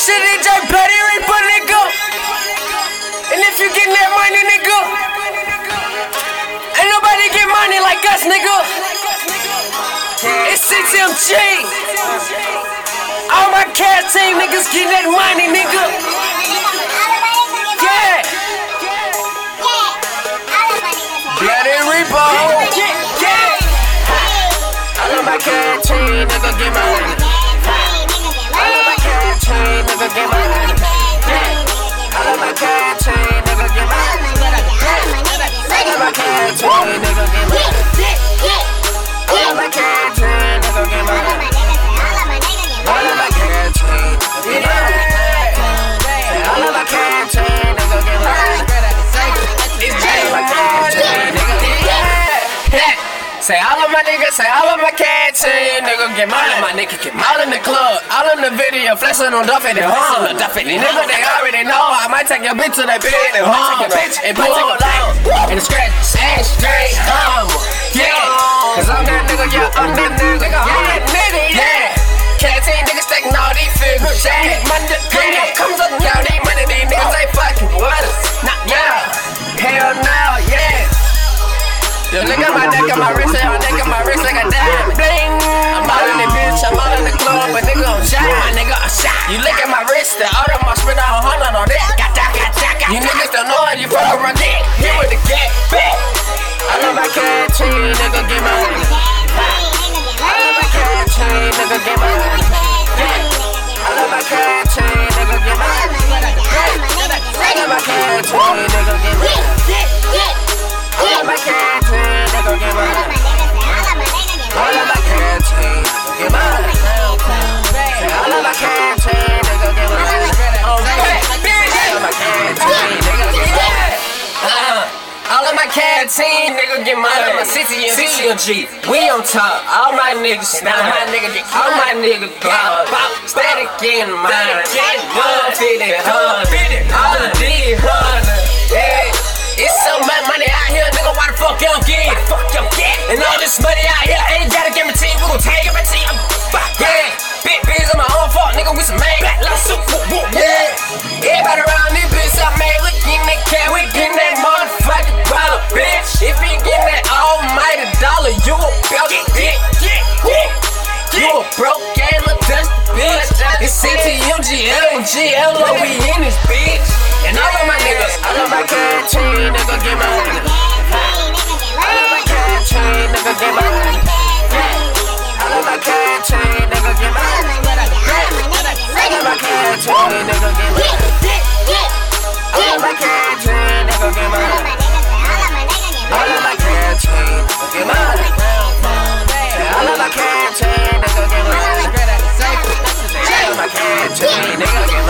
This shit DJ Bloody Reaper, nigga. And if you getting that money, nigga, ain't nobody get money like us, nigga. It's CTMG. All my cat team niggas getting that money, nigga. Yeah. Yeah. Bloody Reaper. Yeah. All of my cat team, nigga, get money. Say all of my niggas, say all of my cat team, nigga get money, my nigga get all in the club, all in the video, flexing on Duffy and hum. Duffy, niggas they already know. I might take your bitch to that bed and hum, bitch, and pull out and scratch and straight hum. Look at my neck and my wrist, and my neck and my wrist like a diamond. Bling! I'm all in the bitch, I'm all in the club, but nigga, I'm shot. My nigga, I'm shot. You look at my wrist, the auto, my spit out a hundred on that. Got that, got that, got You niggas don't know how you fuck around that. Hit with the cat, back. I love my cat team, nigga, get money. All of my cat team, nigga, get money. All of my cat team, get. All of my cat team, nigga, get money. I'm back, bitch. My cat team, nigga, get money. Uh, all of my cat team, nigga, get money. My CTMG, CTMG, we on top. All my niggas, now my nigga, get all my niggas, bop, bop, static in mine. One fifty, hundred, all of these CTUG, LG, LO, we in this bitch. And all of my niggas, All of my cat team, nigga, get money. All of my cat team, nigga, get money. All of my team, nigga, get money. All of my team, nigga, get money. All of my team, nigga, get money. Nigga, get